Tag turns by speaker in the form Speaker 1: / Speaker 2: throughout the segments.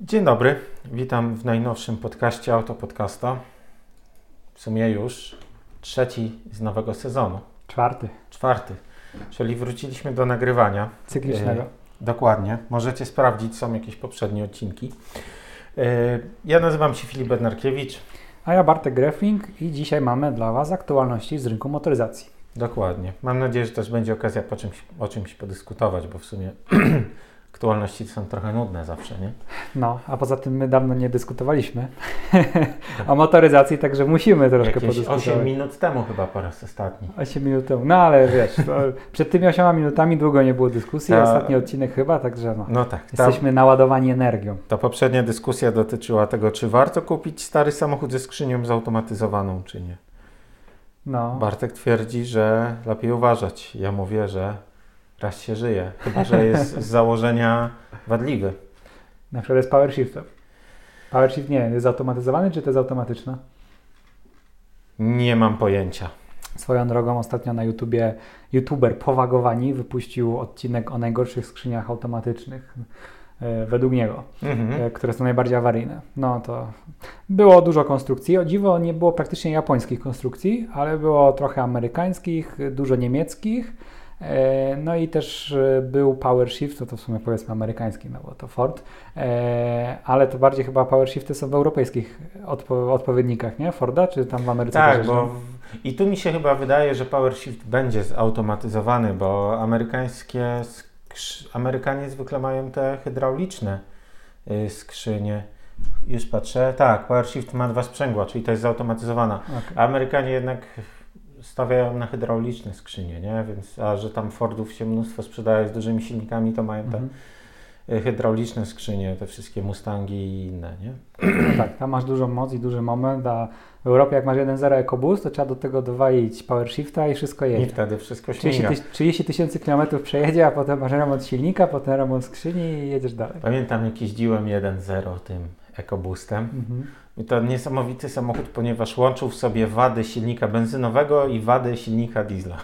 Speaker 1: Dzień dobry, witam w najnowszym podcaście Autopodcasta. W sumie już trzeci z nowego sezonu.
Speaker 2: Czwarty.
Speaker 1: Czwarty, czyli wróciliśmy do nagrywania.
Speaker 2: Cyklicznego. E,
Speaker 1: dokładnie, możecie sprawdzić, są jakieś poprzednie odcinki. E, ja nazywam się Filip Bednarkiewicz.
Speaker 2: A ja Bartek Grefling i dzisiaj mamy dla Was aktualności z rynku motoryzacji.
Speaker 1: Dokładnie. Mam nadzieję, że też będzie okazja po czymś, o czymś podyskutować, bo w sumie aktualności są trochę nudne zawsze, nie?
Speaker 2: No, a poza tym my dawno nie dyskutowaliśmy o motoryzacji, także musimy troszkę
Speaker 1: Jakieś
Speaker 2: podyskutować.
Speaker 1: 8 minut temu chyba po raz ostatni.
Speaker 2: 8 minut temu, no ale wiesz, przed tymi 8 minutami długo nie było dyskusji, ta... ostatni odcinek chyba, także no,
Speaker 1: no tak,
Speaker 2: ta... jesteśmy naładowani energią.
Speaker 1: Ta poprzednia dyskusja dotyczyła tego, czy warto kupić stary samochód ze skrzynią zautomatyzowaną, czy nie.
Speaker 2: No.
Speaker 1: Bartek twierdzi, że lepiej uważać. Ja mówię, że raz się żyje, chyba że jest z założenia wadliwy.
Speaker 2: Na przykład jest power shiftem. Power shift nie, jest zautomatyzowany czy to jest automatyczne?
Speaker 1: Nie mam pojęcia.
Speaker 2: Swoją drogą ostatnio na YouTubie youtuber Powagowani wypuścił odcinek o najgorszych skrzyniach automatycznych e, według niego, mhm. E, które są najbardziej awaryjne. No to było dużo konstrukcji. O dziwo nie było praktycznie japońskich konstrukcji, ale było trochę amerykańskich, dużo niemieckich no i też e, był Power Shift, to, to w sumie powiedzmy amerykański, no bo to Ford, e, ale to bardziej chyba Power Shifty są w europejskich odpo odpowiednikach, nie? Forda, czy tam w Ameryce
Speaker 1: Tak, bo i tu mi się chyba wydaje, że Power Shift będzie zautomatyzowany, bo amerykańskie Amerykanie zwykle mają te hydrauliczne y, skrzynie. Już patrzę, tak, Power Shift ma dwa sprzęgła, czyli to jest zautomatyzowana. Okay. Amerykanie jednak stawiają na hydrauliczne skrzynie, nie? Więc, a że tam Fordów się mnóstwo sprzedaje z dużymi silnikami, to mają te mhm. Y, hydrauliczne skrzynie, te wszystkie Mustangi i inne, nie?
Speaker 2: No tak, tam masz dużą moc i duży moment, a w Europie jak masz 1.0 EcoBoost, to trzeba do tego dowalić Power Shifta i wszystko jedzie.
Speaker 1: I wtedy wszystko śmiga.
Speaker 2: 30 tysięcy kilometrów przejedzie, a potem masz remont silnika, potem remont skrzyni i jedziesz dalej.
Speaker 1: Pamiętam jak jeździłem 1.0 tym EcoBoostem. Mhm. I to niesamowity samochód, ponieważ łączył w sobie wady silnika benzynowego i wady silnika diesla.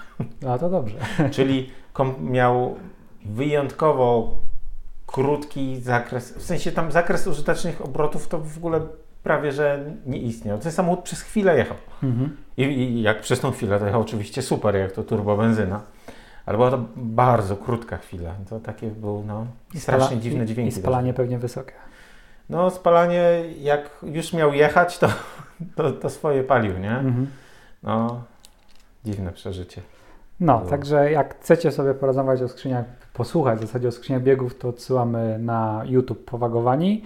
Speaker 2: A to dobrze.
Speaker 1: Czyli miał wyjątkowo krótki zakres, w sensie tam zakres użytecznych obrotów to w ogóle prawie, że nie istniał. Ten samochód przez chwilę jechał. Mhm. I, I, jak przez tą chwilę, to jechał oczywiście super, jak to turbo benzyna. Ale była to bardzo krótka chwila. To takie był no, strasznie dziwne dźwięki.
Speaker 2: I spalanie pewnie wysokie.
Speaker 1: No spalanie, jak już miał jechać, to, to, to swoje palił, nie? Mhm. No, dziwne przeżycie.
Speaker 2: No, było. także jak chcecie sobie porozmawiać o skrzyniach, posłuchać w zasadzie o skrzyniach biegów, to odsyłamy na YouTube Powagowani.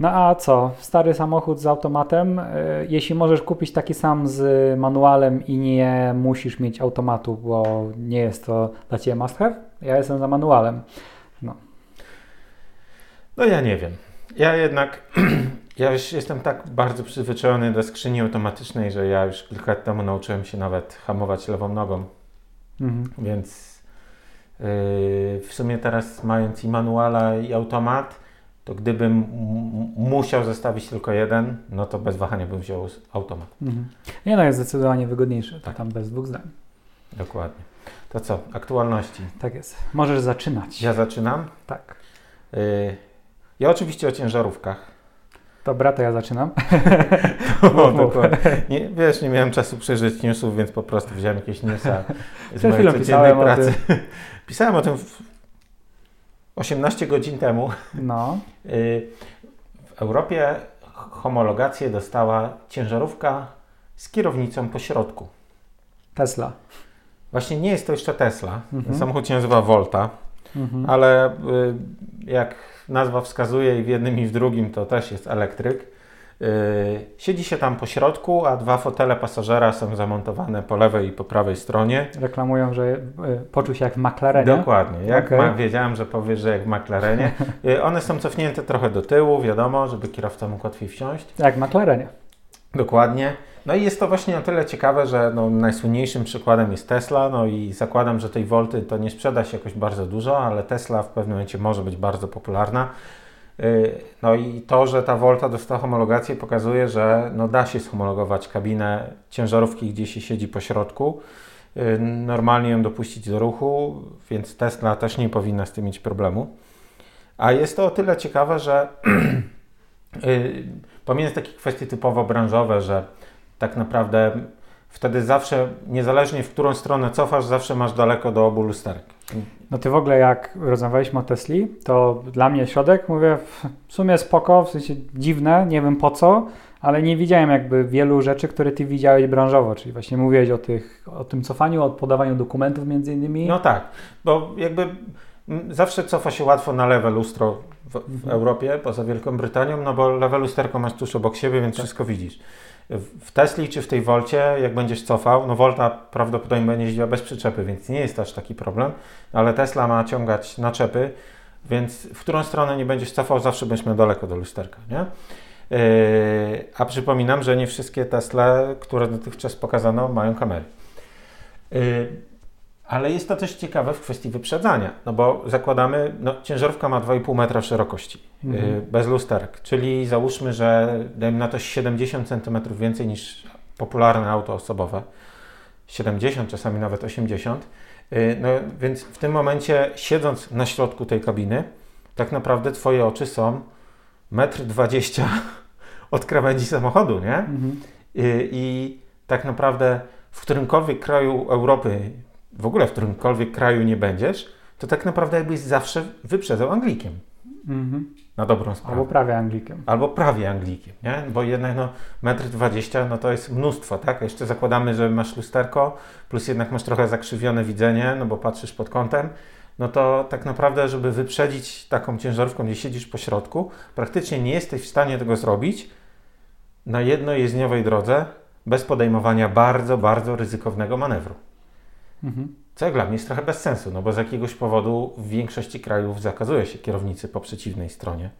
Speaker 2: No a co? Stary samochód z automatem. E, jeśli możesz kupić taki sam z manualem i nie musisz mieć automatu, bo nie jest to dla Ciebie must have, ja jestem za manualem. No,
Speaker 1: no ja nie wiem. Ja jednak, ja już jestem tak bardzo przyzwyczajony do skrzyni automatycznej, że ja już kilka lat temu nauczyłem się nawet hamować lewą nogą. Mhm. Więc yy, w sumie teraz mając i manuala i automat, to gdybym musiał zostawić tylko jeden, no to bez wahania bym wziął automat. Mhm.
Speaker 2: Nie no, jest zdecydowanie wygodniejszy, tak. tam bez dwóch zdań.
Speaker 1: Dokładnie. To co, aktualności?
Speaker 2: Tak jest. Możesz zaczynać.
Speaker 1: Ja zaczynam?
Speaker 2: Tak.
Speaker 1: Yy, ja oczywiście o ciężarówkach.
Speaker 2: Dobra, to ja zaczynam.
Speaker 1: no, nie, wiesz, nie miałem czasu przeżyć newsów, więc po prostu wziąłem jakieś newsa z mojej codziennej pracy. pisałem o tym 18 godzin temu.
Speaker 2: No.
Speaker 1: Y, w Europie homologację dostała ciężarówka z kierownicą po środku.
Speaker 2: Tesla.
Speaker 1: Właśnie nie jest to jeszcze Tesla. Mhm. Samochód się nazywa Volta, mhm. ale y, jak nazwa wskazuje i w jednym i w drugim to też jest elektryk. Yy, siedzi się tam po środku, a dwa fotele pasażera są zamontowane po lewej i po prawej stronie.
Speaker 2: Reklamują, że yy, poczuł się jak w McLarenie.
Speaker 1: Dokładnie. Jak okay. ma, wiedziałem, że powiesz, że jak w McLarenie. Yy, one są cofnięte trochę do tyłu, wiadomo, żeby kierowca mógł łatwiej wsiąść.
Speaker 2: Jak w McLarenie.
Speaker 1: Dokładnie. No i jest to właśnie na tyle ciekawe, że no, najsłynniejszym przykładem jest Tesla, no i zakładam, że tej Volty to nie sprzeda się jakoś bardzo dużo, ale Tesla w pewnym momencie może być bardzo popularna. Y, no i to, że ta Volta dostała homologację pokazuje, że no da się schomologować kabinę ciężarówki, gdzie się siedzi po środku, y, normalnie ją dopuścić do ruchu, więc Tesla też nie powinna z tym mieć problemu. A jest to o tyle ciekawe, że Yy, pomijając takie kwestie typowo branżowe, że tak naprawdę wtedy zawsze, niezależnie w którą stronę cofasz, zawsze masz daleko do obu lusterek.
Speaker 2: No ty w ogóle jak rozmawialiśmy o Tesli, to dla mnie środek, mówię, w sumie spoko, w sensie dziwne, nie wiem po co, ale nie widziałem jakby wielu rzeczy, które ty widziałeś branżowo, czyli właśnie mówiłeś o, tych, o tym cofaniu, o podawaniu dokumentów między innymi.
Speaker 1: No tak, bo jakby zawsze cofa się łatwo na lewe lustro w, w mhm. Europie, poza Wielką Brytanią, no bo lewe lusterko masz tuż obok siebie, więc tak. wszystko widzisz. W Tesli czy w tej Volcie, jak będziesz cofał, no Volta prawdopodobnie będzie jeździła bez przyczepy, więc nie jest aż taki problem, ale Tesla ma ciągać naczepy, więc w którą stronę nie będziesz cofał, zawsze będziesz miał daleko do lusterka, nie? Yy, a przypominam, że nie wszystkie Tesla, które dotychczas pokazano, mają kamery. Yy, ale jest to też ciekawe w kwestii wyprzedzania, no bo zakładamy, no ciężarówka ma 2,5 metra szerokości, mhm. yy, bez lusterek, czyli załóżmy, że dajmy na to 70 cm więcej niż popularne auto osobowe, 70, czasami nawet 80. No więc w tym momencie, siedząc na środku tej kabiny, tak naprawdę Twoje oczy są metr 20 od krawędzi samochodu, nie? Mhm. I, I tak naprawdę w którymkolwiek kraju Europy, w ogóle w którymkolwiek kraju nie będziesz, to tak naprawdę jakbyś zawsze wyprzedzał Anglikiem. Mhm. Na dobrą sprawę.
Speaker 2: Albo prawie Anglikiem.
Speaker 1: Albo prawie Anglikiem, nie? Bo jednak no, metr 20 no to jest mnóstwo, tak? A jeszcze zakładamy, że masz lusterko, plus jednak masz trochę zakrzywione widzenie, no bo patrzysz pod kątem, no to tak naprawdę, żeby wyprzedzić taką ciężarówką, gdzie siedzisz po środku, praktycznie nie jesteś w stanie tego zrobić, na jednojezdniowej drodze bez podejmowania bardzo, bardzo ryzykownego manewru. Mhm. Co jak dla mnie jest trochę bez sensu, no bo z jakiegoś powodu w większości krajów zakazuje się kierownicy po przeciwnej stronie.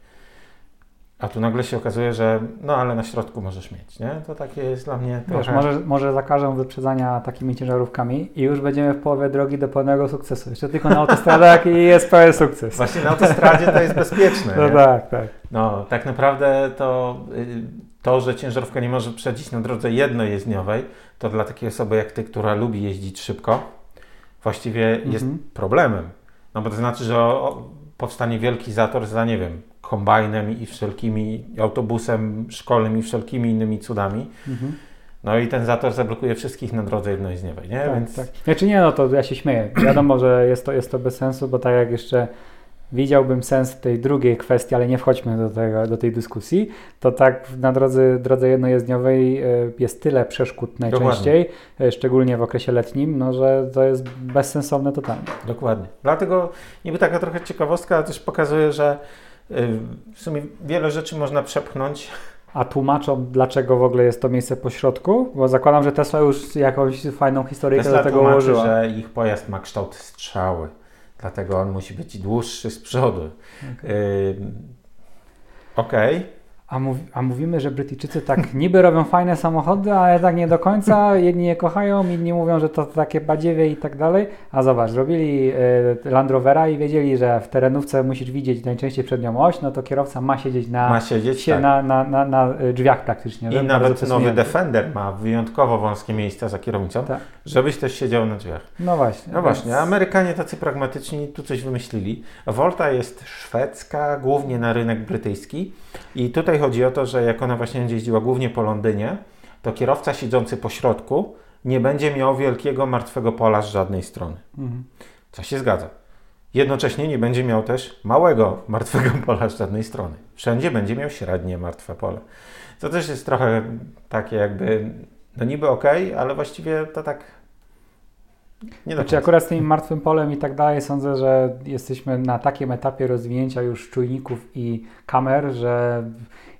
Speaker 1: A tu nagle się okazuje, że no ale na środku możesz mieć, nie? To takie jest dla mnie
Speaker 2: Wiesz, trochę... może, może zakażą wyprzedzania takimi ciężarówkami i już będziemy w połowie drogi do pełnego sukcesu. Jeszcze tylko na autostradach i jest pełen sukces.
Speaker 1: Właśnie na autostradzie to jest bezpieczne.
Speaker 2: No tak, tak.
Speaker 1: No, tak naprawdę to y, to, że ciężarówka nie może przedzić na drodze jednojezdniowej, to dla takiej osoby jak ty, która lubi jeździć szybko, właściwie jest mhm. problemem. No bo to znaczy, że powstanie wielki zator za, nie wiem, kombajnem i wszelkimi, autobusem szkolnym i wszelkimi innymi cudami. Mhm. No i ten zator zablokuje wszystkich na drodze jednojezdniowej, nie?
Speaker 2: Tak, Więc... tak. Znaczy nie, no to ja się śmieję. Wiadomo, że jest to, jest to bez sensu, bo tak jak jeszcze widziałbym sens w tej drugiej kwestii, ale nie wchodźmy do, tego, do tej dyskusji, to tak na drodze, drodze jednojezdniowej e, jest tyle przeszkód najczęściej, Dokładnie. Szczególnie w okresie letnim, no, że to jest bezsensowne totalnie.
Speaker 1: Dokładnie. Dlatego niby taka trochę ciekawostka, ale też pokazuje, że e, w sumie wiele rzeczy można przepchnąć
Speaker 2: a tłumaczą, dlaczego w ogóle jest to miejsce po środku? Bo zakładam, że Tesla już jakąś fajną historię do tego
Speaker 1: tłumaczy,
Speaker 2: ułożyła.
Speaker 1: że ich pojazd ma kształt strzały. Dlatego on musi być dłuższy z przodu. Okej. Okay. okay.
Speaker 2: A, mów, a, mówimy, że Brytyjczycy tak niby robią fajne samochody, ale tak nie do końca. Jedni je kochają, inni mówią, że to takie badziewie i tak dalej. A zobacz, zrobili y, Land Rovera i wiedzieli, że w terenówce musisz widzieć najczęściej przednią oś, no to kierowca ma siedzieć na,
Speaker 1: ma siedzieć, się tak.
Speaker 2: na, na, na, na, drzwiach praktycznie.
Speaker 1: I nawet nowy Defender ma wyjątkowo wąskie miejsca za kierownicą, tak. żebyś też siedział na drzwiach.
Speaker 2: No właśnie.
Speaker 1: No więc... właśnie, Amerykanie tacy pragmatyczni tu coś wymyślili. Volta jest szwedzka, głównie na rynek brytyjski i tutaj chodzi o to, że jak ona właśnie będzie jeździła głównie po Londynie, to kierowca siedzący po środku nie będzie miał wielkiego martwego pola z żadnej strony. Mhm. Co się zgadza. Jednocześnie nie będzie miał też małego martwego pola z żadnej strony. Wszędzie będzie miał średnie martwe pole. To też jest trochę takie jakby, no niby ok, ale właściwie to tak
Speaker 2: nie znaczy akurat z tym martwym polem i tak dalej sądzę, że jesteśmy na takim etapie rozwinięcia już czujników i kamer, że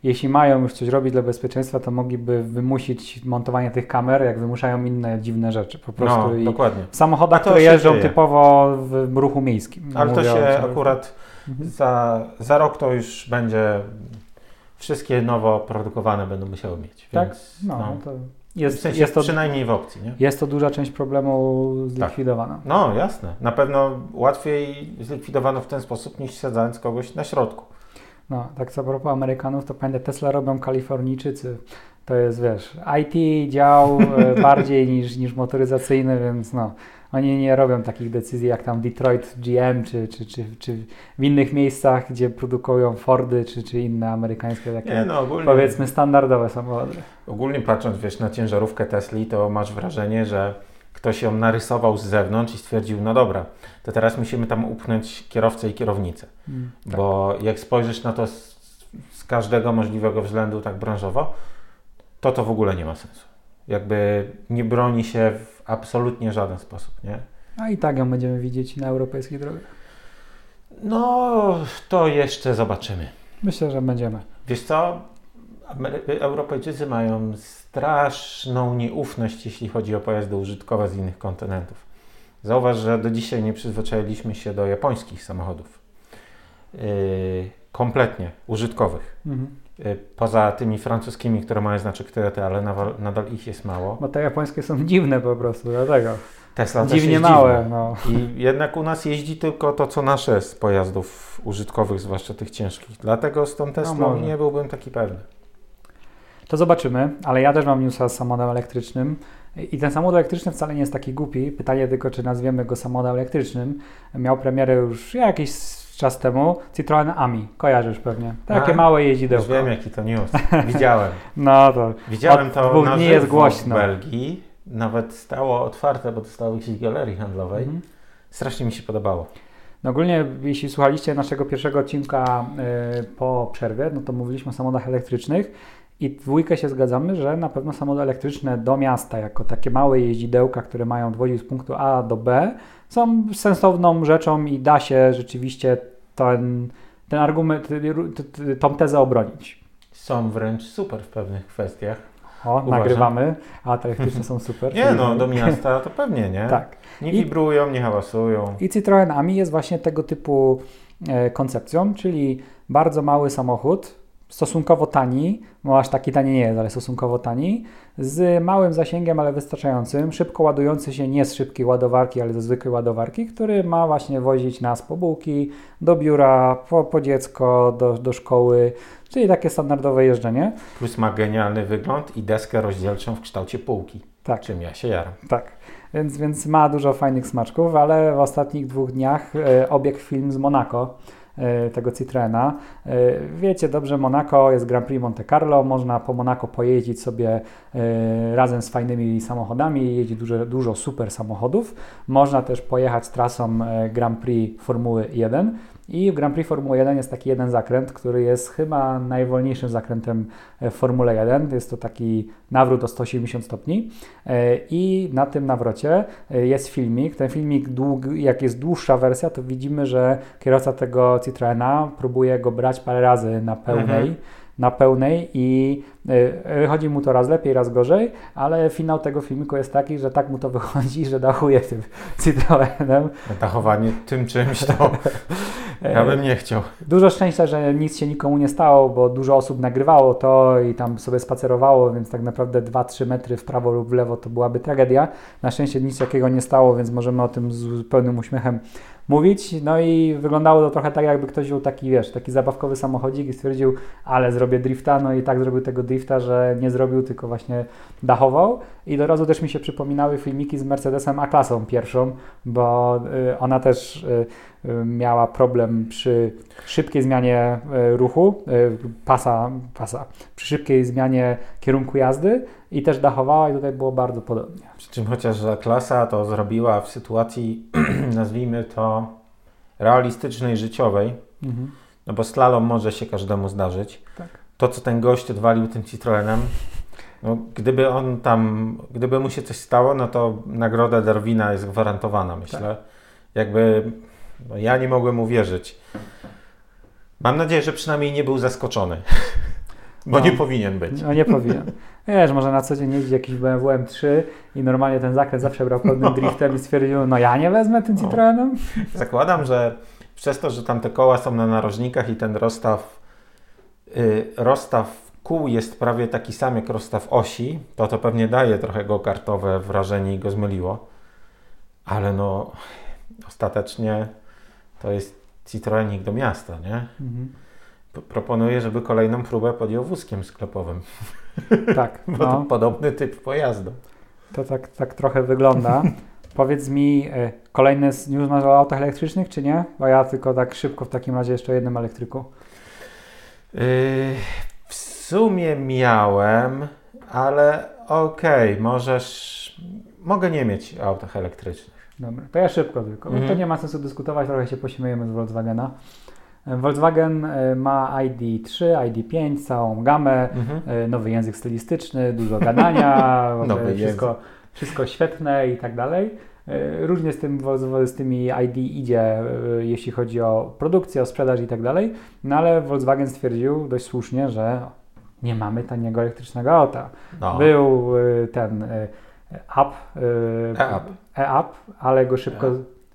Speaker 2: jeśli mają już coś robić dla bezpieczeństwa, to mogliby wymusić montowanie tych kamer, jak wymuszają inne dziwne rzeczy. Po prostu
Speaker 1: no, I dokładnie.
Speaker 2: W samochodach, które jeżdżą dzieje. typowo w ruchu miejskim.
Speaker 1: Ale to się akurat mhm. za, za rok to już będzie wszystkie nowo produkowane będą musiały mieć.
Speaker 2: Tak? no, no. To
Speaker 1: jest, w sensie jest to, przynajmniej w opcji. Nie?
Speaker 2: Jest to duża część problemu zlikwidowana. Tak.
Speaker 1: No jasne. Na pewno łatwiej zlikwidowano w ten sposób niż siedzając kogoś na środku.
Speaker 2: No, tak co propos Amerykanów, to pamiętaj, Tesla robią Kalifornijczycy. To jest, wiesz, IT dział e, bardziej niż, niż motoryzacyjny, więc no, oni nie robią takich decyzji jak tam Detroit GM, czy, czy, czy, czy w innych miejscach, gdzie produkują Fordy, czy, czy inne amerykańskie takie, nie, no, ogólnie, powiedzmy, standardowe samochody.
Speaker 1: Ogólnie patrząc, wiesz, na ciężarówkę Tesli, to masz wrażenie, że ktoś ją narysował z zewnątrz i stwierdził, no dobra, to teraz musimy tam upchnąć kierowcę i kierownicę. Mm, tak. Bo jak spojrzysz na to z, z, każdego możliwego względu tak branżowo, to to w ogóle nie ma sensu. Jakby nie broni się w absolutnie żaden sposób, nie?
Speaker 2: A i tak ją będziemy widzieć na europejskich drogach.
Speaker 1: No, to jeszcze zobaczymy.
Speaker 2: Myślę, że będziemy.
Speaker 1: Wiesz co? Europejczycy mają straszną nieufność, jeśli chodzi o pojazdy użytkowe z innych kontynentów. Zauważ, że do dzisiaj nie przyzwyczailiśmy się do japońskich samochodów. Yy, kompletnie użytkowych. Mhm. Yy, poza tymi francuskimi, które mają znaczek TRT, ale nadal, nadal, ich jest mało.
Speaker 2: Bo te japońskie są dziwne po prostu, dlatego.
Speaker 1: Tesla Dziwnie małe. No. I jednak u nas jeździ tylko to, co nasze z pojazdów użytkowych, zwłaszcza tych ciężkich. Dlatego z tą Teslą no nie byłbym taki pewny.
Speaker 2: To zobaczymy, ale ja też mam newsa z samochodem elektrycznym. I ten samochód elektryczny wcale nie jest taki głupi. Pytanie tylko, czy nazwiemy go samochodem elektrycznym. Miał premierę już jakiś czas temu Citroen Ami. Kojarzysz pewnie. Takie A, małe jeździdełko.
Speaker 1: Już wiem, jaki to news. Widziałem.
Speaker 2: no to
Speaker 1: Widziałem to na nie jest głośno. w Belgii. Nawet stało otwarte, bo to stało w jakiejś galerii handlowej. Mhm. Strasznie mi się podobało.
Speaker 2: No ogólnie, jeśli słuchaliście naszego pierwszego odcinka y, po przerwie, no to mówiliśmy o samochodach elektrycznych i dwójkę się zgadzamy, że na pewno samochody elektryczne do miasta, jako takie małe jeździdełka, które mają odwozić z punktu A do B, są sensowną rzeczą i da się rzeczywiście ten, ten argument, tą tezę obronić.
Speaker 1: Są wręcz super w pewnych kwestiach.
Speaker 2: O, Uważam. nagrywamy, a te elektryczne są super.
Speaker 1: nie, no do miasta to pewnie, nie?
Speaker 2: tak.
Speaker 1: Nie wibrują, nie hałasują.
Speaker 2: I Citroen Ami jest właśnie tego typu e, koncepcją, czyli bardzo mały samochód, stosunkowo tani, no aż taki tani nie jest, ale stosunkowo tani, z małym zasięgiem, ale wystarczającym, szybko ładujący się nie z szybkiej ładowarki, ale ze zwykłej ładowarki, który ma właśnie wozić nas po bułki, do biura, po, po dziecko, do, do szkoły, czyli takie standardowe jeżdżenie.
Speaker 1: Plus ma genialny wygląd i deskę rozdzielczą w kształcie półki. Tak. Czym ja się jaram.
Speaker 2: Tak. Więc, więc ma dużo fajnych smaczków, ale w ostatnich dwóch dniach e, obiegł film z Monako tego Citroena. E, wiecie dobrze, Monaco jest Grand Prix Monte Carlo, można po Monaco pojeździć sobie e, razem z fajnymi samochodami, jeździ dużo, dużo super samochodów. Można też pojechać trasą Grand Prix Formuły 1. I w Grand Prix Formuły 1 jest taki jeden zakręt, który jest chyba najwolniejszym zakrętem w Formule 1. Jest to taki nawrót o 180 stopni. E, I na tym nawrocie e, jest filmik. Ten filmik, jak jest dłuższa wersja, to widzimy, że kierowca tego Citroena próbuje go brać parę razy na pełnej. Mhm na pełnej i wychodzi mu to raz lepiej, raz gorzej, ale finał tego filmiku jest taki, że tak mu to wychodzi, że dachuje tym Citroenem.
Speaker 1: Dachowanie tym czymś to ja bym nie chciał.
Speaker 2: Dużo szczęścia, że nic się nikomu nie stało, bo dużo osób nagrywało to i tam sobie spacerowało, więc tak naprawdę 2-3 metry w prawo lub w lewo to byłaby tragedia. Na szczęście nic takiego nie stało, więc możemy o tym z pełnym uśmiechem mówić. No i wyglądało to trochę tak, jakby ktoś wziął taki, wiesz, taki zabawkowy samochodzik i stwierdził, ale zrobię drifta, no i tak zrobił tego drifta, że nie zrobił, tylko właśnie dachował. I do razu też mi się przypominały filmiki z Mercedesem A-klasą pierwszą, bo y, ona też y, y, miała problem przy szybkiej zmianie ruchu, pasa, pasa, przy szybkiej zmianie kierunku jazdy i też dachowała i tutaj było bardzo podobnie.
Speaker 1: Przy czym chociaż klasa to zrobiła w sytuacji, nazwijmy to realistycznej, życiowej, mhm. no bo slalom może się każdemu zdarzyć. Tak. To, co ten gość odwalił tym Citroenem, no, gdyby on tam, gdyby mu się coś stało, no to nagroda Darwina jest gwarantowana, myślę. Tak. Jakby, no ja nie mogłem uwierzyć. Mam nadzieję, że przynajmniej nie był zaskoczony. Bo no, nie powinien być.
Speaker 2: No nie powinien. Wiesz, może na co dzień jeździ jakiś BMW M3 i normalnie ten zakręt zawsze brał pełnym no. driftem i stwierdził, no ja nie wezmę tym no. Citroenem.
Speaker 1: Zakładam, że przez to, że tam te koła są na narożnikach i ten rozstaw, yy, rozstaw kół jest prawie taki sam jak rozstaw osi, to to pewnie daje trochę go kartowe wrażenie i go zmyliło. Ale no, ostatecznie to jest Citroenik do miasta, nie? Mhm. Proponuję, żeby kolejną próbę podjął wózkiem sklepowym.
Speaker 2: Tak.
Speaker 1: Bo no. to podobny typ pojazdu.
Speaker 2: To tak, tak trochę wygląda. powiedz mi, y, kolejny news masz o autach elektrycznych, czy nie? Bo ja tylko tak szybko w takim razie jeszcze o jednym elektryku.
Speaker 1: Yy, w sumie miałem, ale okej, okay, możesz. Mogę nie mieć autach elektrycznych.
Speaker 2: Dobra, to ja szybko tylko. Mm. To nie ma sensu dyskutować, trochę się pośmiejemy z Volkswagena. Volkswagen e, ma ID3, ID5, całą gamę, mhm. nowy język stylistyczny, dużo gadania, wszystko, wszystko świetne i tak dalej. E, różnie z, tym, z tymi ID idzie, jeśli chodzi o produkcję, o sprzedaż i tak dalej, no ale Volkswagen stwierdził dość słusznie, że nie mamy taniego elektrycznego auta. No. Był ten app,
Speaker 1: e-app,
Speaker 2: e ale go szybko...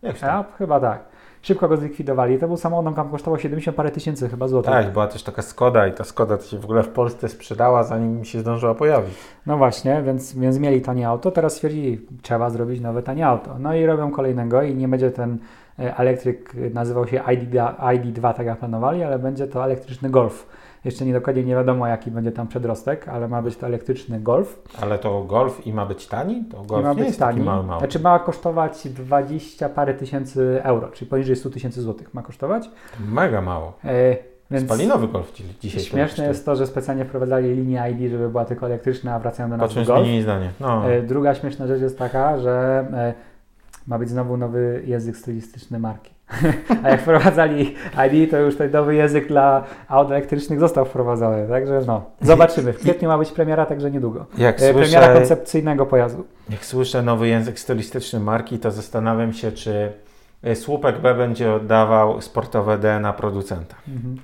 Speaker 2: E-app? Chyba tak szybko go zlikwidowali. To był samochód, tam kosztował 70 parę tysięcy chyba złotych.
Speaker 1: Tak, była też taka Skoda i ta Skoda to się w ogóle w Polsce sprzedała, zanim się zdążyła pojawić.
Speaker 2: No właśnie, więc, więc mieli tanie auto, teraz stwierdzili, trzeba zrobić nowe tanie auto. No i robią kolejnego i nie będzie ten e, elektryk nazywał się ID, ID2, tak jak planowali, ale będzie to elektryczny Golf. Jeszcze nie dokładnie nie wiadomo, jaki będzie tam przedrostek, ale ma być to elektryczny Golf.
Speaker 1: Ale to Golf i ma być tani? To Golf
Speaker 2: I ma
Speaker 1: nie być
Speaker 2: jest tani. mały, mały. Znaczy ma kosztować 20 parę tysięcy euro, czyli poniżej 100 tysięcy złotych ma kosztować.
Speaker 1: Mega mało. E, więc Spalinowy Golf dzisiaj
Speaker 2: Śmieszne jest to, że specjalnie wprowadzali linię ID, żeby była tylko elektryczna, a wracają do nas Golf.
Speaker 1: zdanie. No.
Speaker 2: E, druga śmieszna rzecz jest taka, że e, ma być znowu nowy język stylistyczny marki. A jak wprowadzali ID, to już ten nowy język dla aut elektrycznych został wprowadzony. Także no, zobaczymy. W kwietniu ma być premiera, także niedługo. Jak e, premiera słyszę, koncepcyjnego pojazdu.
Speaker 1: Jak słyszę nowy język stylistyczny marki, to zastanawiam się, czy e, słupek B będzie oddawał sportowe DNA producenta. Mhm.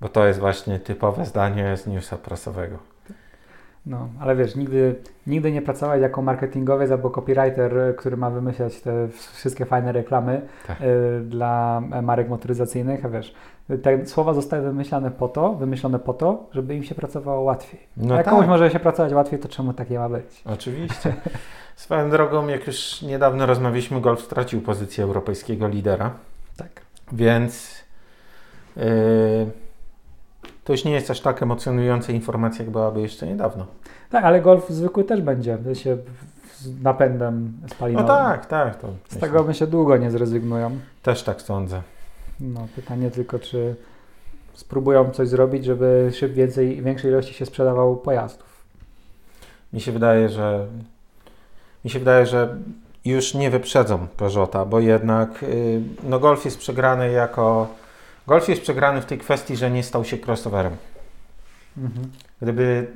Speaker 1: Bo to jest właśnie typowe zdanie z newsa prasowego.
Speaker 2: No, ale wiesz, nigdy, nigdy nie pracować jako marketingowiec albo copywriter, który ma wymyślać te wszystkie fajne reklamy tak. y, dla marek motoryzacyjnych, a wiesz, te słowa zostały wymyślone po to, wymyślone po to, żeby im się pracowało łatwiej. No jak tak. komuś może się pracować łatwiej, to czemu takie ma być?
Speaker 1: Oczywiście. Swoją drogą, jak już niedawno rozmawialiśmy, Golf stracił pozycję europejskiego lidera.
Speaker 2: Tak.
Speaker 1: Więc yy, to już nie jest aż tak emocjonująca informacja, jak byłaby jeszcze niedawno.
Speaker 2: Tak, ale golf zwykły też będzie się z napędem spalinowym.
Speaker 1: No tak, tak. To
Speaker 2: z myślę. tego my się długo nie zrezygnują.
Speaker 1: Też tak sądzę.
Speaker 2: No, pytanie tylko, czy spróbują coś zrobić, żeby szyb więcej, większej ilości się sprzedawało pojazdów.
Speaker 1: Mi się wydaje, że mi się wydaje, że już nie wyprzedzą Peugeota, bo jednak yy, no Golf jest przegrany jako Golf jest przegrany w tej kwestii, że nie stał się crossoverem. Mhm. Gdyby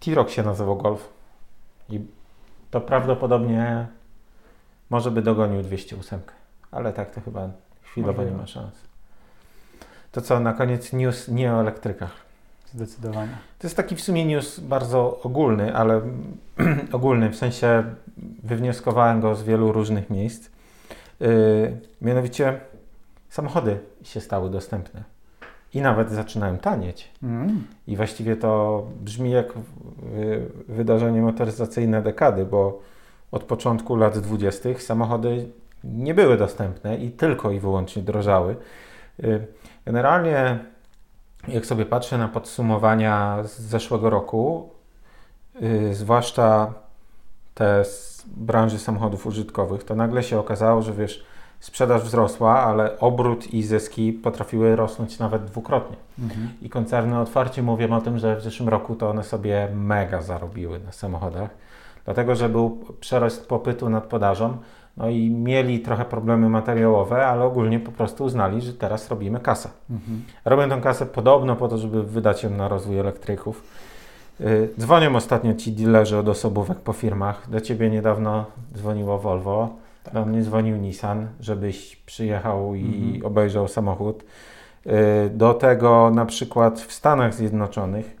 Speaker 1: T-Rock się nazywał Golf, to prawdopodobnie może by dogonił 208, ale tak to chyba chwilowo nie ma szans. To co, na koniec news nie o elektrykach.
Speaker 2: Zdecydowanie.
Speaker 1: To jest taki w sumie news bardzo ogólny, ale ogólny, w sensie wywnioskowałem go z wielu różnych miejsc. Yy, mianowicie samochody się stały dostępne i nawet zaczynają tanieć. Mm. I właściwie to brzmi jak wydarzenie motoryzacyjne dekady, bo od początku lat 20. samochody nie były dostępne i tylko i wyłącznie drożały. Y, generalnie, jak sobie patrzę na podsumowania z zeszłego roku, yy, zwłaszcza te z branży samochodów użytkowych, to nagle się okazało, że wiesz, sprzedaż wzrosła, ale obrót i zyski potrafiły rosnąć nawet dwukrotnie. Mhm. I koncerny otwarcie mówią o tym, że w zeszłym roku to one sobie mega zarobiły na samochodach, dlatego że był przerost popytu nad podażą. No i mieli trochę problemy materiałowe, ale ogólnie po prostu uznali, że teraz robimy kasę. Mhm. Robią tę kasę podobno po to, żeby wydać ją na rozwój elektryków. Y, dzwonią ostatnio ci dealerzy od osobówek po firmach. Do ciebie niedawno dzwoniło Volvo tak. Do mnie dzwonił Nissan, żebyś przyjechał i mhm. obejrzał samochód. Y, do tego na przykład w Stanach Zjednoczonych,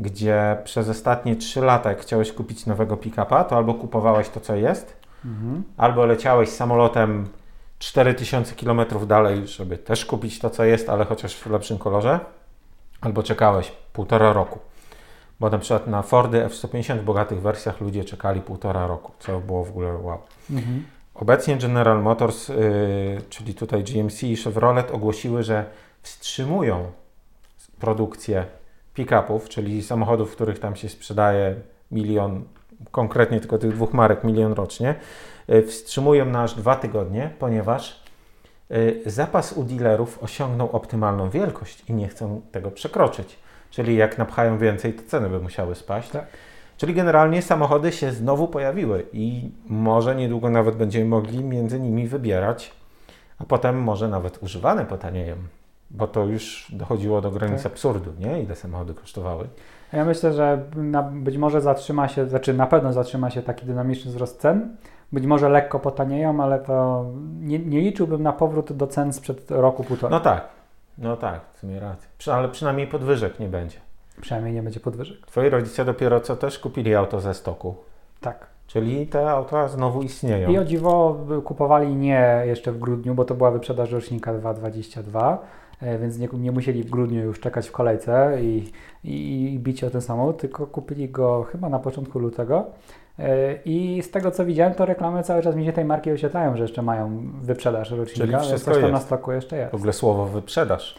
Speaker 1: gdzie przez ostatnie 3 lata, jak chciałeś kupić nowego pick-upa, to albo kupowałeś to, co jest, mhm. albo leciałeś samolotem 4000 km dalej, żeby też kupić to, co jest, ale chociaż w lepszym kolorze, albo czekałeś półtora roku. Bo na przykład na Fordy F-150 w bogatych wersjach ludzie czekali półtora roku, co było w ogóle wow. Mhm. Obecnie General Motors, yy, czyli tutaj GMC i Chevrolet ogłosiły, że wstrzymują produkcję pick-upów, czyli samochodów, których tam się sprzedaje milion konkretnie tylko tych dwóch marek, milion rocznie, y, wstrzymują na aż dwa tygodnie, ponieważ y, zapas u dealerów osiągnął optymalną wielkość i nie chcą tego przekroczyć. Czyli jak napchają więcej, to ceny by musiały spaść.
Speaker 2: Tak.
Speaker 1: Czyli generalnie samochody się znowu pojawiły i może niedługo nawet będziemy mogli między nimi wybierać, a potem może nawet używane potanieją, bo to już dochodziło do granic
Speaker 2: Tak.
Speaker 1: absurdu, nie? Ile samochody kosztowały.
Speaker 2: Ja myślę, że na, być może zatrzyma się, znaczy na pewno zatrzyma się taki dynamiczny wzrost cen. Być może lekko potanieją, ale to nie, nie liczyłbym na powrót do cen sprzed roku półtora.
Speaker 1: No tak, no tak, w sumie rację. Przy, ale przynajmniej podwyżek nie będzie.
Speaker 2: Przynajmniej nie będzie podwyżek.
Speaker 1: Twoi rodzice dopiero co też kupili auto ze stoku,
Speaker 2: Tak.
Speaker 1: czyli te auta znowu istnieją.
Speaker 2: I o dziwo kupowali nie jeszcze w grudniu, bo to była wyprzedaż rocznika 2.22, e, więc nie, nie musieli w grudniu już czekać w kolejce i, i, i bić o ten samochód, tylko kupili go chyba na początku lutego. E, I z tego co widziałem, to reklamy cały czas mi się tej marki oświetlają, że jeszcze mają wyprzedaż rocznika, więc
Speaker 1: wszystko
Speaker 2: coś tam na
Speaker 1: jest.
Speaker 2: stoku jeszcze jest.
Speaker 1: W ogóle słowo wyprzedaż.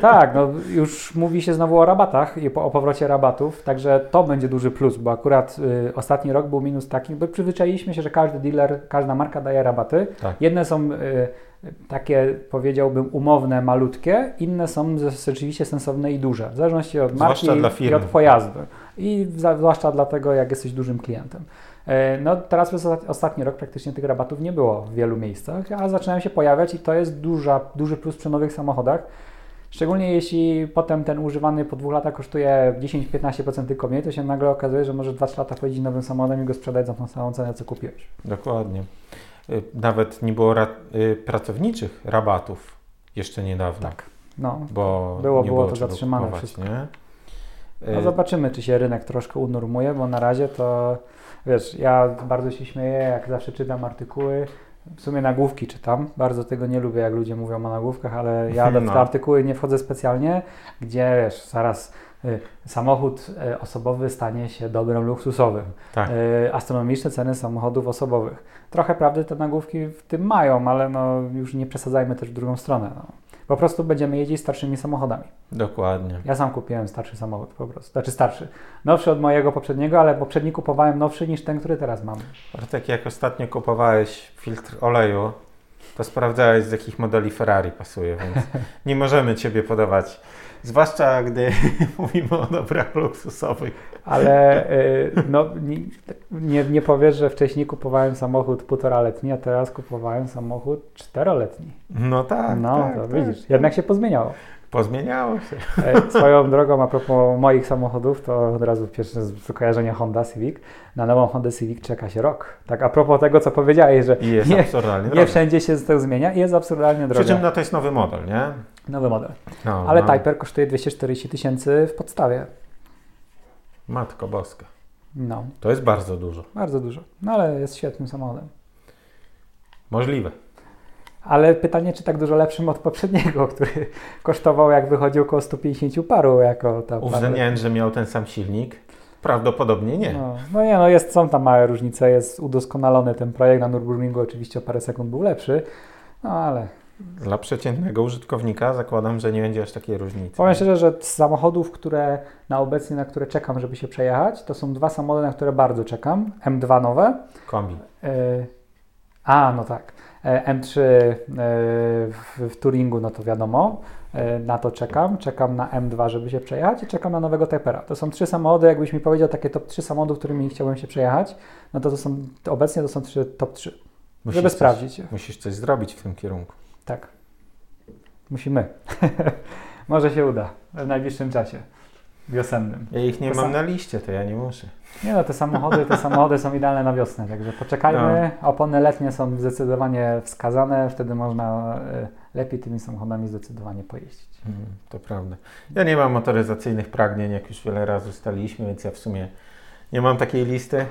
Speaker 2: Tak, no już mówi się znowu o rabatach i o powrocie rabatów, także to będzie duży plus, bo akurat y, ostatni rok był minus taki, bo przyzwyczailiśmy się, że każdy dealer, każda marka daje rabaty.
Speaker 1: Tak.
Speaker 2: Jedne są y, takie, powiedziałbym, umowne, malutkie, inne są rzeczywiście sensowne i duże, w zależności od marki i od pojazdu. I za, zwłaszcza dlatego, jak jesteś dużym klientem. E, No teraz przez ostat- ostatni rok praktycznie tych rabatów nie było w wielu miejscach, a zaczynają się pojawiać i to jest duża, duży plus przy nowych samochodach. Szczególnie jeśli potem ten używany po dwóch latach kosztuje 10-15% tylko mniej, to się nagle okazuje, że możesz 2-3 lata chodzić nowym samochodem i go sprzedać za tą samą cenę, co kupiłeś.
Speaker 1: Dokładnie. Y, Nawet nie było ra- y, pracowniczych rabatów jeszcze niedawno.
Speaker 2: Tak. No,
Speaker 1: Bo
Speaker 2: Było-
Speaker 1: nie
Speaker 2: było
Speaker 1: było
Speaker 2: to zatrzymane
Speaker 1: kupować,
Speaker 2: wszystko.
Speaker 1: nie?
Speaker 2: no
Speaker 1: Y,
Speaker 2: zobaczymy, czy się rynek troszkę unormuje, bo na razie to, wiesz, ja bardzo się śmieję, jak zawsze czytam artykuły, w sumie nagłówki czytam, bardzo tego nie lubię, jak ludzie mówią o nagłówkach, ale ja w
Speaker 1: No.
Speaker 2: te artykuły nie wchodzę specjalnie, gdzie, wiesz, zaraz y, samochód y, osobowy stanie się dobrem luksusowym.
Speaker 1: Tak.
Speaker 2: y, astronomiczne ceny samochodów osobowych. Trochę prawdy te nagłówki w tym mają, ale no, już nie przesadzajmy też w drugą stronę. No. Po prostu będziemy jeździć starszymi samochodami.
Speaker 1: Dokładnie.
Speaker 2: Ja sam kupiłem starszy samochód po prostu. Znaczy starszy. Nowszy od mojego poprzedniego, ale poprzedni kupowałem nowszy niż ten, który teraz mam.
Speaker 1: Bartek, jak ostatnio kupowałeś filtr oleju, to sprawdzałeś z jakich modeli Ferrari pasuje, więc nie możemy Ciebie podawać. Zwłaszcza gdy mówimy o dobrach luksusowych.
Speaker 2: Ale y, no, nie, nie, powiesz, że wcześniej kupowałem samochód półtoraletni, a teraz kupowałem samochód czteroletni.
Speaker 1: No tak,
Speaker 2: No,
Speaker 1: tak,
Speaker 2: to
Speaker 1: tak.
Speaker 2: widzisz, jednak się pozmieniało.
Speaker 1: Pozmieniało się.
Speaker 2: E, Swoją drogą, a propos moich samochodów, to od razu pierwsze skojarzenie Honda Civic. Na nową Honda Civic czeka się rok. Tak, a propos tego, co powiedziałeś, że
Speaker 1: I jest
Speaker 2: nie,
Speaker 1: absurdalnie
Speaker 2: nie wszędzie się to zmienia i jest absurdalnie
Speaker 1: Przy czym
Speaker 2: droga.
Speaker 1: no, to jest nowy model, nie?
Speaker 2: Nowy model.
Speaker 1: No,
Speaker 2: Ale
Speaker 1: no.
Speaker 2: Typer kosztuje 240 tysięcy w podstawie.
Speaker 1: Matko boska.
Speaker 2: No,
Speaker 1: To jest bardzo dużo.
Speaker 2: bardzo dużo. No ale jest świetnym samochodem.
Speaker 1: Możliwe.
Speaker 2: Ale pytanie, czy tak dużo lepszym od poprzedniego, który kosztował, jak wychodził około 150 paru, jako ta
Speaker 1: Uwzględniając, że miał ten sam silnik, prawdopodobnie nie.
Speaker 2: No, no nie, no jest, są tam małe różnice, jest udoskonalony ten projekt na Nürburgringu, oczywiście o parę sekund był lepszy, no ale
Speaker 1: Dla przeciętnego użytkownika zakładam, że nie będzie aż takiej różnicy.
Speaker 2: powiem szczerze, że z samochodów, które na obecnie, na które czekam, żeby się przejechać, to są dwa samochody, na które bardzo czekam, M2 nowe,
Speaker 1: Kombi.
Speaker 2: yy, a no tak, e, M3 yy, w, w Turingu, no to wiadomo, na to czekam, czekam na M2, żeby się przejechać i czekam na nowego Typera. To są trzy samochody, jakbyś mi powiedział takie top 3 samochodów, którymi chciałbym się przejechać, no to, to są, obecnie to są trzy, top 3.
Speaker 1: Musisz
Speaker 2: żeby
Speaker 1: coś-
Speaker 2: sprawdzić.
Speaker 1: Musisz coś zrobić w tym kierunku.
Speaker 2: Tak. Musimy. Może się uda w najbliższym czasie. Wiosennym.
Speaker 1: Ja ich nie
Speaker 2: To
Speaker 1: mam
Speaker 2: sam-
Speaker 1: na liście, to ja nie muszę.
Speaker 2: Nie no, te samochody, te samochody są idealne na wiosnę, także poczekajmy. Opony letnie są zdecydowanie wskazane, wtedy można e, lepiej tymi samochodami zdecydowanie pojeździć.
Speaker 1: Mm, to prawda. Ja nie mam motoryzacyjnych pragnień, jak już wiele razy ustaliliśmy, więc ja w sumie nie mam takiej listy.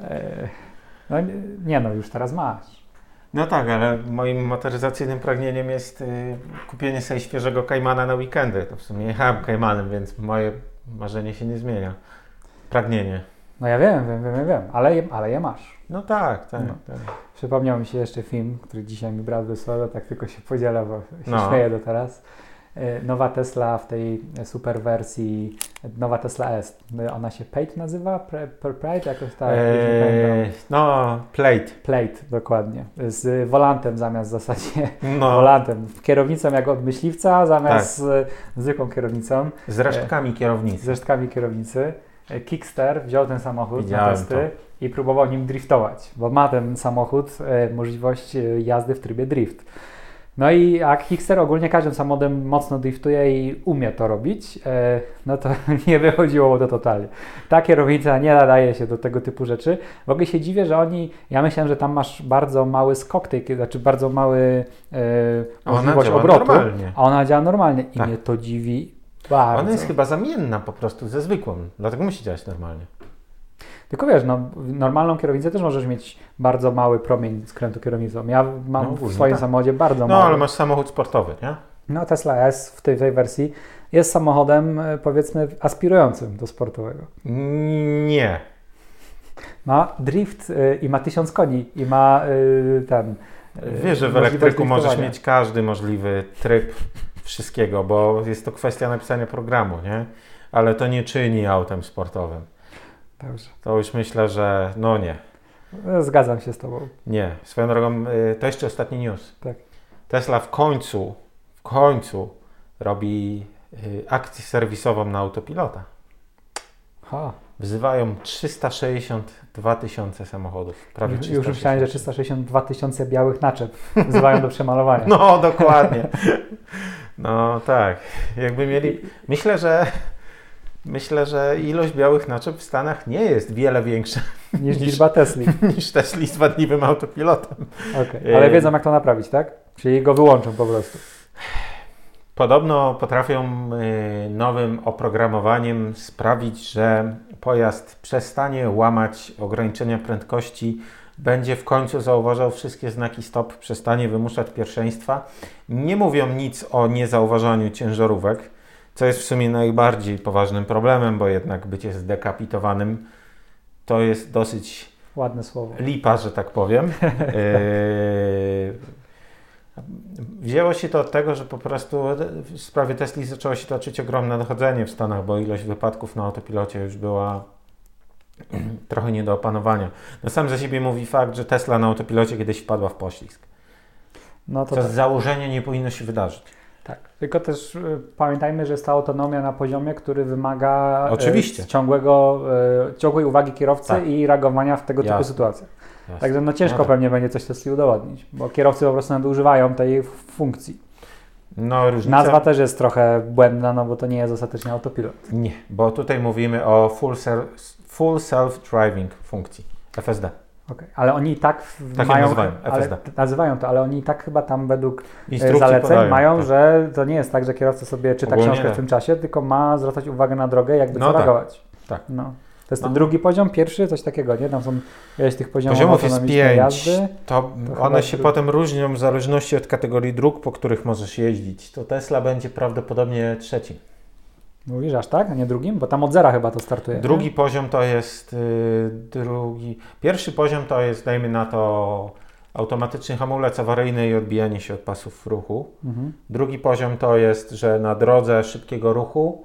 Speaker 2: E, No nie- nie no, już teraz masz.
Speaker 1: No tak, ale moim motoryzacyjnym pragnieniem jest y, kupienie sobie świeżego Kaimana na weekendy. To w sumie jechałem Kaimanem, więc moje marzenie się nie zmienia. Pragnienie.
Speaker 2: No ja wiem, wiem, wiem, wiem, ale, je- ale je masz.
Speaker 1: No tak, tak,
Speaker 2: No.
Speaker 1: tak.
Speaker 2: Przypomniał mi się jeszcze film, który dzisiaj mi brat wysłał, tak tylko się podzielę, bo się
Speaker 1: No.
Speaker 2: śmieję do teraz. E, nowa Tesla w tej super wersji, nowa Tesla S, ona się Plate nazywa? Plate? Jakoś tak?
Speaker 1: Eee, no, Plate.
Speaker 2: Plate, dokładnie. Z wolantem zamiast w zasadzie, no. wolantem. Kierownicą jak od myśliwca zamiast tak. zwykłą kierownicą.
Speaker 1: Z resztkami kierownicy.
Speaker 2: Z resztkami kierownicy. Kickster wziął ten samochód Widziałem na testy to. i próbował nim driftować, bo ma ten samochód e, możliwość e, jazdy w trybie drift. No i jak Kickster ogólnie każdym samochodem mocno driftuje i umie to robić, e, no to nie wychodziło to totalnie. Ta kierownica nie nadaje się do tego typu rzeczy. W ogóle się dziwię, że oni, ja myślałem, że tam masz bardzo mały skok tej, znaczy bardzo mały e, możliwość obrotu, normalnie. a ona działa normalnie i tak. mnie to dziwi bardzo.
Speaker 1: Ona jest chyba zamienna po prostu ze zwykłą, dlatego musi działać normalnie.
Speaker 2: Tylko wiesz, no, normalną kierownicę też możesz mieć bardzo mały promień skrętu kierownicą. Ja mam no, w swoim tak. samochodzie bardzo
Speaker 1: no,
Speaker 2: mały.
Speaker 1: No, ale masz samochód sportowy, nie?
Speaker 2: No, Tesla S w tej, tej wersji jest samochodem, e, powiedzmy, aspirującym do sportowego.
Speaker 1: Nie.
Speaker 2: Ma drift y, i ma tysiąc koni i ma y, ten.
Speaker 1: Wiesz, że w elektryku możesz mieć każdy możliwy tryb wszystkiego, bo jest to kwestia napisania programu, nie? Ale to nie czyni autem sportowym. Dobrze. To już myślę, że no nie.
Speaker 2: Zgadzam się z Tobą.
Speaker 1: Nie. Swoją drogą, y, to jeszcze ostatni news.
Speaker 2: Tak.
Speaker 1: Tesla w końcu, w końcu robi y, akcję serwisową na autopilota.
Speaker 2: Ha.
Speaker 1: Wzywają 362 tysiące samochodów. Prawie
Speaker 2: już, już myślałem, że 362 tysiące białych naczep wzywają do przemalowania.
Speaker 1: No, dokładnie. No tak. Jakby mieli. Myślę, że Myślę, że ilość białych naczep w Stanach nie jest wiele większa
Speaker 2: niż, niż liczba Tesli.
Speaker 1: niż Tesli z wadliwym autopilotem.
Speaker 2: Okay. Ale wiedzą jak to naprawić, tak? Czyli go wyłączą po prostu.
Speaker 1: Podobno potrafią y, nowym oprogramowaniem sprawić, że pojazd przestanie łamać ograniczenia prędkości, będzie w końcu zauważał wszystkie znaki stop, przestanie wymuszać pierwszeństwa. Nie mówią nic o niezauważaniu ciężarówek co jest w sumie najbardziej poważnym problemem, bo jednak bycie zdekapitowanym to jest dosyć
Speaker 2: ładne słowo.
Speaker 1: Lipa, że tak powiem. Yy, wzięło się to od tego, że po prostu w sprawie Tesli zaczęło się toczyć ogromne dochodzenie w Stanach, bo ilość wypadków na autopilocie już była trochę nie do opanowania. No sam za siebie mówi fakt, że Tesla na autopilocie kiedyś wpadła w poślizg. No to co tak. z założenia nie powinno się wydarzyć.
Speaker 2: Tak, tylko też y, pamiętajmy, że jest ta autonomia na poziomie, który wymaga
Speaker 1: y, Oczywiście.
Speaker 2: ciągłego, y, ciągłej uwagi kierowcy tak. i reagowania w tego Jasne. typu sytuacjach. Jasne. Także no ciężko no tak. pewnie będzie coś Tesli udowodnić, bo kierowcy po prostu nadużywają tej funkcji. No, różnica... Nazwa też jest trochę błędna, no bo to nie jest ostatecznie autopilot.
Speaker 1: Nie, bo tutaj mówimy o full, full self-driving funkcji, FSD.
Speaker 2: Okay. Ale oni i tak, tak mają, nazywają, ale, nazywają to, ale oni i tak chyba tam według e, Instrukcji zaleceń podają, mają, tak. że to nie jest tak, że kierowca sobie czyta Ogólnie książkę w tym czasie, tylko ma zwracać uwagę na drogę, jakby no co tak.
Speaker 1: Tak.
Speaker 2: No. To jest no. ten drugi poziom, pierwszy, coś takiego, nie? Tam są ileś tych poziomów,
Speaker 1: poziomów jest pięć. Jazdy, to, to one się drugi. potem różnią w zależności od kategorii dróg, po których możesz jeździć. To Tesla będzie prawdopodobnie trzeci.
Speaker 2: Mówisz aż tak, a nie drugim? Bo tam od zera chyba to startuje.
Speaker 1: Drugi nie? poziom to jest yy, drugi. Pierwszy poziom to jest, dajmy na to, automatyczny hamulec awaryjny i odbijanie się od pasów ruchu. Mhm. Drugi poziom to jest, że na drodze szybkiego ruchu,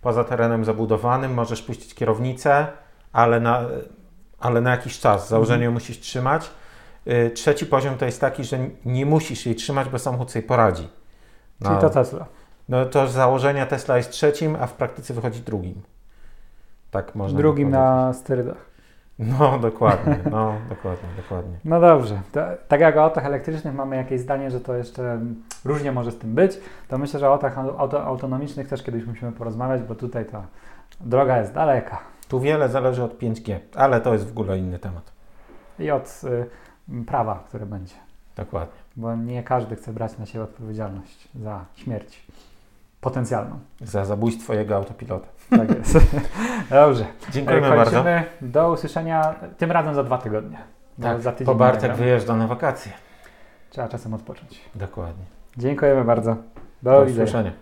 Speaker 1: poza terenem zabudowanym, możesz puścić kierownicę, ale na, ale na jakiś czas. Założenie mhm. musisz trzymać. Yy, trzeci poziom to jest taki, że nie musisz jej trzymać, bo samochód sobie poradzi.
Speaker 2: Czyli to Tesla.
Speaker 1: No to z założenia Tesla jest trzecim, a w praktyce wychodzi drugim. Tak można
Speaker 2: Drugim na sterydach.
Speaker 1: No, dokładnie, no, dokładnie, dokładnie.
Speaker 2: No dobrze. To, tak jak o autach elektrycznych mamy jakieś zdanie, że to jeszcze różnie może z tym być, to myślę, że o autach auto, autonomicznych też kiedyś musimy porozmawiać, bo tutaj ta droga jest daleka.
Speaker 1: Tu wiele zależy od 5G, ale to jest w ogóle inny temat.
Speaker 2: I od y, prawa, które będzie.
Speaker 1: Dokładnie.
Speaker 2: Bo nie każdy chce brać na siebie odpowiedzialność za śmierć potencjalną.
Speaker 1: Za zabójstwo jego autopilota.
Speaker 2: Tak jest. Dobrze.
Speaker 1: Dziękujemy Kończymy. bardzo.
Speaker 2: Do usłyszenia tym razem za dwa tygodnie.
Speaker 1: Tak, za tydzień po Bartek wyjeżdża na wakacje.
Speaker 2: Trzeba czasem odpocząć.
Speaker 1: Dokładnie.
Speaker 2: Dziękujemy bardzo.
Speaker 1: Do, Do usłyszenia.